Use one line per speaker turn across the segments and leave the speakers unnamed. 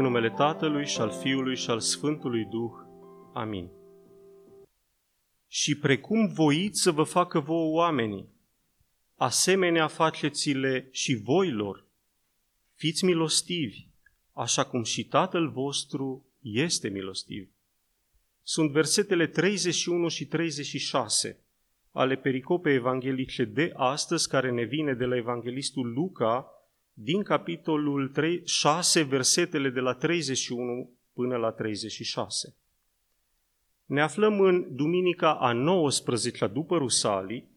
În numele Tatălui și al Fiului și al Sfântului Duh. Amin. Și precum voiți să vă facă vouă oamenii, asemenea faceți-le și voilor. Fiți milostivi, așa cum și Tatăl vostru este milostiv. Sunt versetele 31 și 36 ale pericopei evanghelice de astăzi, care ne vine de la evanghelistul Luca, din capitolul 3, 6, versetele de la 31 până la 36. Ne aflăm în duminica a 19-a după Rusalii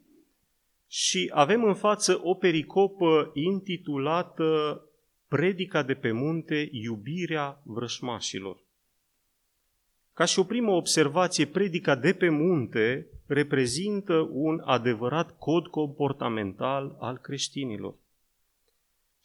și avem în față o pericopă intitulată Predica de pe munte, iubirea vrășmașilor. Ca și o primă observație, predica de pe munte reprezintă un adevărat cod comportamental al creștinilor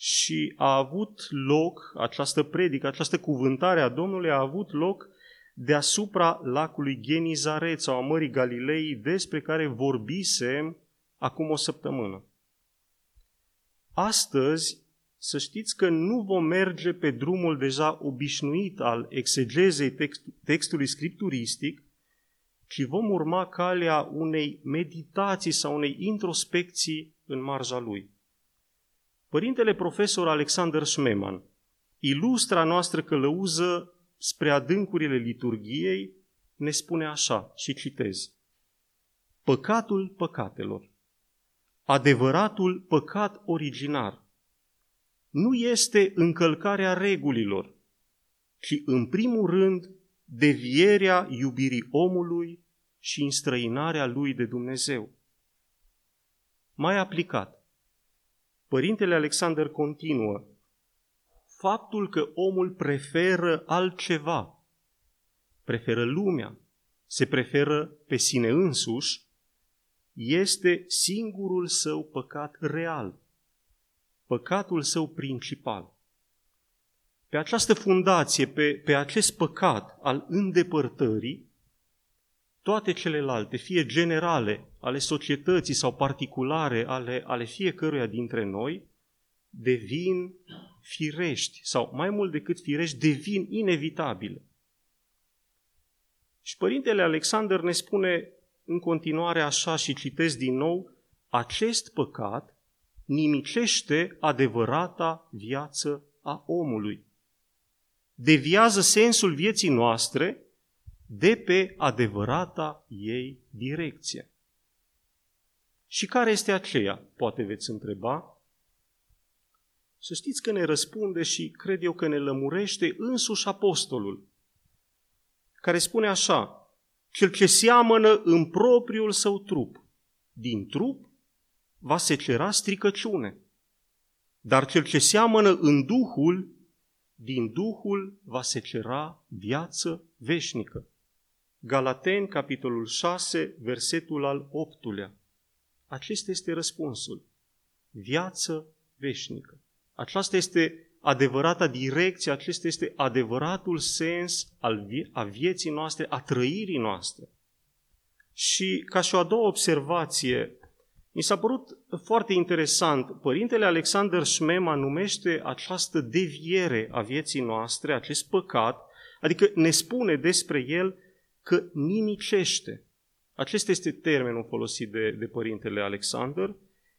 și a avut loc, această predică, această cuvântare a Domnului a avut loc deasupra lacului Genizaret sau a Mării Galilei despre care vorbisem acum o săptămână. Astăzi, să știți că nu vom merge pe drumul deja obișnuit al exegezei text, textului scripturistic, ci vom urma calea unei meditații sau unei introspecții în marja lui. Părintele profesor Alexander Schmemann, ilustra noastră călăuză spre adâncurile liturgiei, ne spune așa, și citez, Păcatul păcatelor, adevăratul păcat originar, nu este încălcarea regulilor, ci în primul rând devierea iubirii omului și înstrăinarea lui de Dumnezeu. Mai aplicat, Părintele Alexander continuă, faptul că omul preferă altceva, preferă lumea, se preferă pe sine însuși, este singurul său păcat real, păcatul său principal. Pe această fundație, pe, pe acest păcat al îndepărtării, toate celelalte, fie generale, ale societății sau particulare ale, ale fiecăruia dintre noi, devin firești sau mai mult decât firești, devin inevitabile. Și Părintele Alexander ne spune în continuare așa și citesc din nou, acest păcat nimicește adevărata viață a omului. Deviază sensul vieții noastre de pe adevărata ei direcție. Și care este aceea, poate veți întreba? Să știți că ne răspunde și cred eu că ne lămurește însuși apostolul, care spune așa, cel ce seamănă în propriul său trup, din trup va secera stricăciune, dar cel ce seamănă în Duhul, din Duhul va secera viață veșnică. Galateni, capitolul 6, versetul al 8-lea. Acesta este răspunsul. Viață veșnică. Aceasta este adevărata direcție, acesta este adevăratul sens al vie- a vieții noastre, a trăirii noastre. Și ca și o a doua observație, mi s-a părut foarte interesant. Părintele Alexander Schmema numește această deviere a vieții noastre, acest păcat, adică ne spune despre el că nimicește. Acesta este termenul folosit de, de părintele Alexander,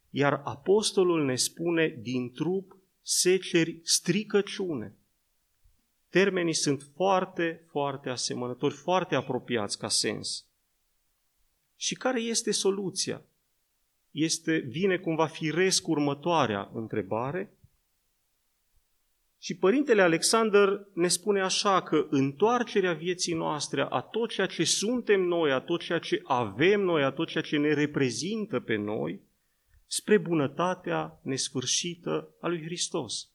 iar apostolul ne spune din trup seceri stricăciune. Termenii sunt foarte, foarte asemănători, foarte apropiați ca sens. Și care este soluția? Este, vine cumva firesc următoarea întrebare, și Părintele Alexander ne spune așa că întoarcerea vieții noastre a tot ceea ce suntem noi, a tot ceea ce avem noi, a tot ceea ce ne reprezintă pe noi, spre bunătatea nesfârșită a lui Hristos.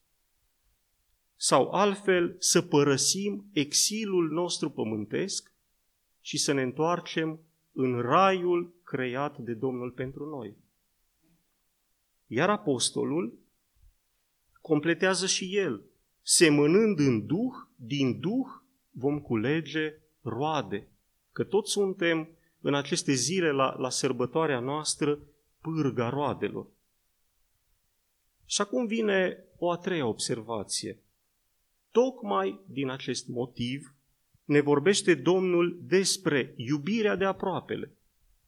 Sau altfel, să părăsim exilul nostru pământesc și să ne întoarcem în raiul creat de Domnul pentru noi. Iar apostolul completează și el semănând în Duh, din Duh vom culege roade. Că toți suntem în aceste zile la, la sărbătoarea noastră pârga roadelor. Și acum vine o a treia observație. Tocmai din acest motiv ne vorbește Domnul despre iubirea de aproapele.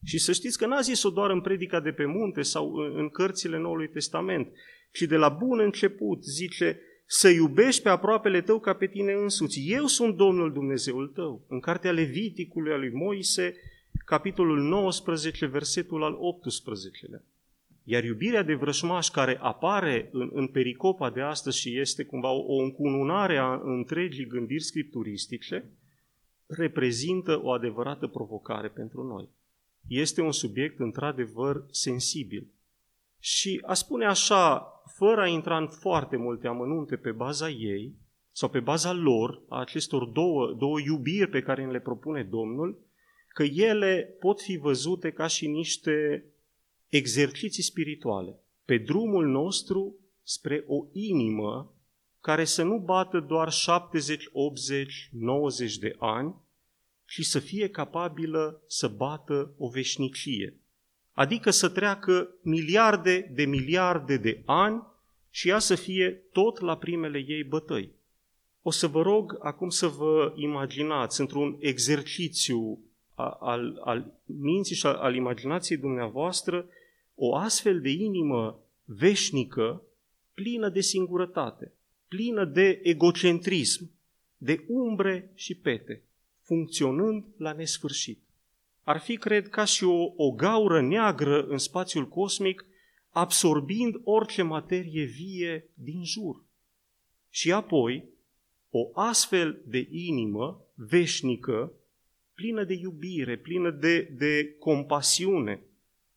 Și să știți că n-a zis-o doar în predica de pe munte sau în cărțile Noului Testament, ci de la bun început zice să iubești pe aproapele tău ca pe tine însuți. Eu sunt Domnul Dumnezeul tău. În cartea Leviticului a lui Moise, capitolul 19, versetul al 18-lea. Iar iubirea de vrășmaș care apare în, în pericopa de astăzi și este cumva o, o încununare a întregii gândiri scripturistice, reprezintă o adevărată provocare pentru noi. Este un subiect într-adevăr sensibil. Și a spune așa, fără a intra în foarte multe amănunte pe baza ei, sau pe baza lor, a acestor două, două iubiri pe care le propune Domnul, că ele pot fi văzute ca și niște exerciții spirituale pe drumul nostru spre o inimă care să nu bată doar 70, 80, 90 de ani, ci să fie capabilă să bată o veșnicie. Adică să treacă miliarde de miliarde de ani și ea să fie tot la primele ei bătăi. O să vă rog acum să vă imaginați într-un exercițiu al, al minții și al, al imaginației dumneavoastră o astfel de inimă veșnică, plină de singurătate, plină de egocentrism, de umbre și pete, funcționând la nesfârșit. Ar fi, cred, ca și o, o gaură neagră în spațiul cosmic, absorbind orice materie vie din jur. Și apoi, o astfel de inimă veșnică, plină de iubire, plină de, de compasiune,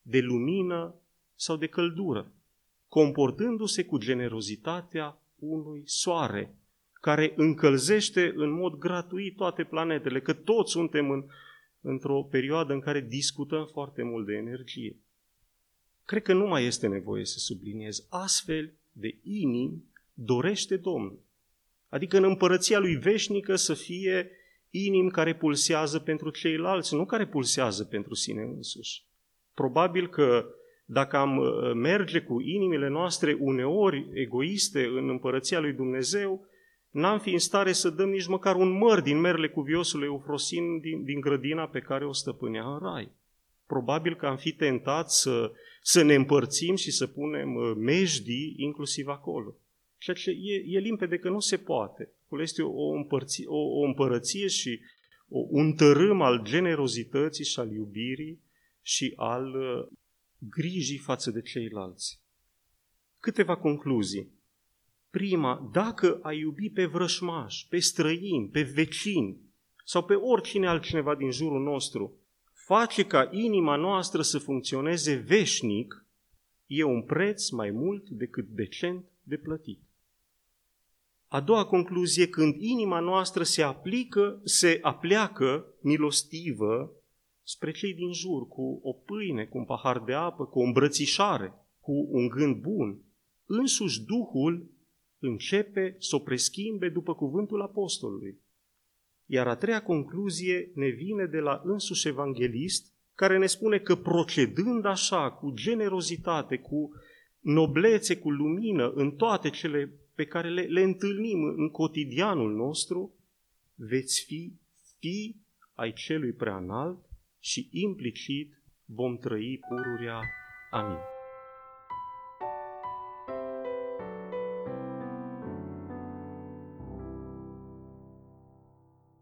de lumină sau de căldură, comportându-se cu generozitatea unui soare care încălzește în mod gratuit toate planetele, că toți suntem în, într-o perioadă în care discutăm foarte mult de energie. Cred că nu mai este nevoie să subliniez. Astfel de inimi dorește Domnul. Adică în împărăția lui veșnică să fie inimi care pulsează pentru ceilalți, nu care pulsează pentru sine însuși. Probabil că dacă am uh, merge cu inimile noastre uneori egoiste în împărăția lui Dumnezeu, n-am fi în stare să dăm nici măcar un măr din merele cuviosului Eufrosin din, din grădina pe care o stăpânea în rai. Probabil că am fi tentat să, să ne împărțim și să punem uh, mejdii inclusiv acolo. Ceea ce e, e limpede că nu se poate. Acolo este o, împărți, o, o împărăție și o, un tărâm al generozității și al iubirii și al uh, grijii față de ceilalți. Câteva concluzii. Prima, dacă ai iubi pe vrășmaș, pe străin, pe vecin sau pe oricine altcineva din jurul nostru, face ca inima noastră să funcționeze veșnic, e un preț mai mult decât decent de plătit. A doua concluzie, când inima noastră se aplică, se apleacă milostivă spre cei din jur, cu o pâine, cu un pahar de apă, cu o îmbrățișare, cu un gând bun, însuși Duhul începe să o preschimbe după cuvântul apostolului. Iar a treia concluzie ne vine de la însuși evanghelist, care ne spune că procedând așa, cu generozitate, cu noblețe, cu lumină, în toate cele pe care le, le întâlnim în cotidianul nostru, veți fi fi ai celui preanalt și implicit vom trăi pururea. Amin.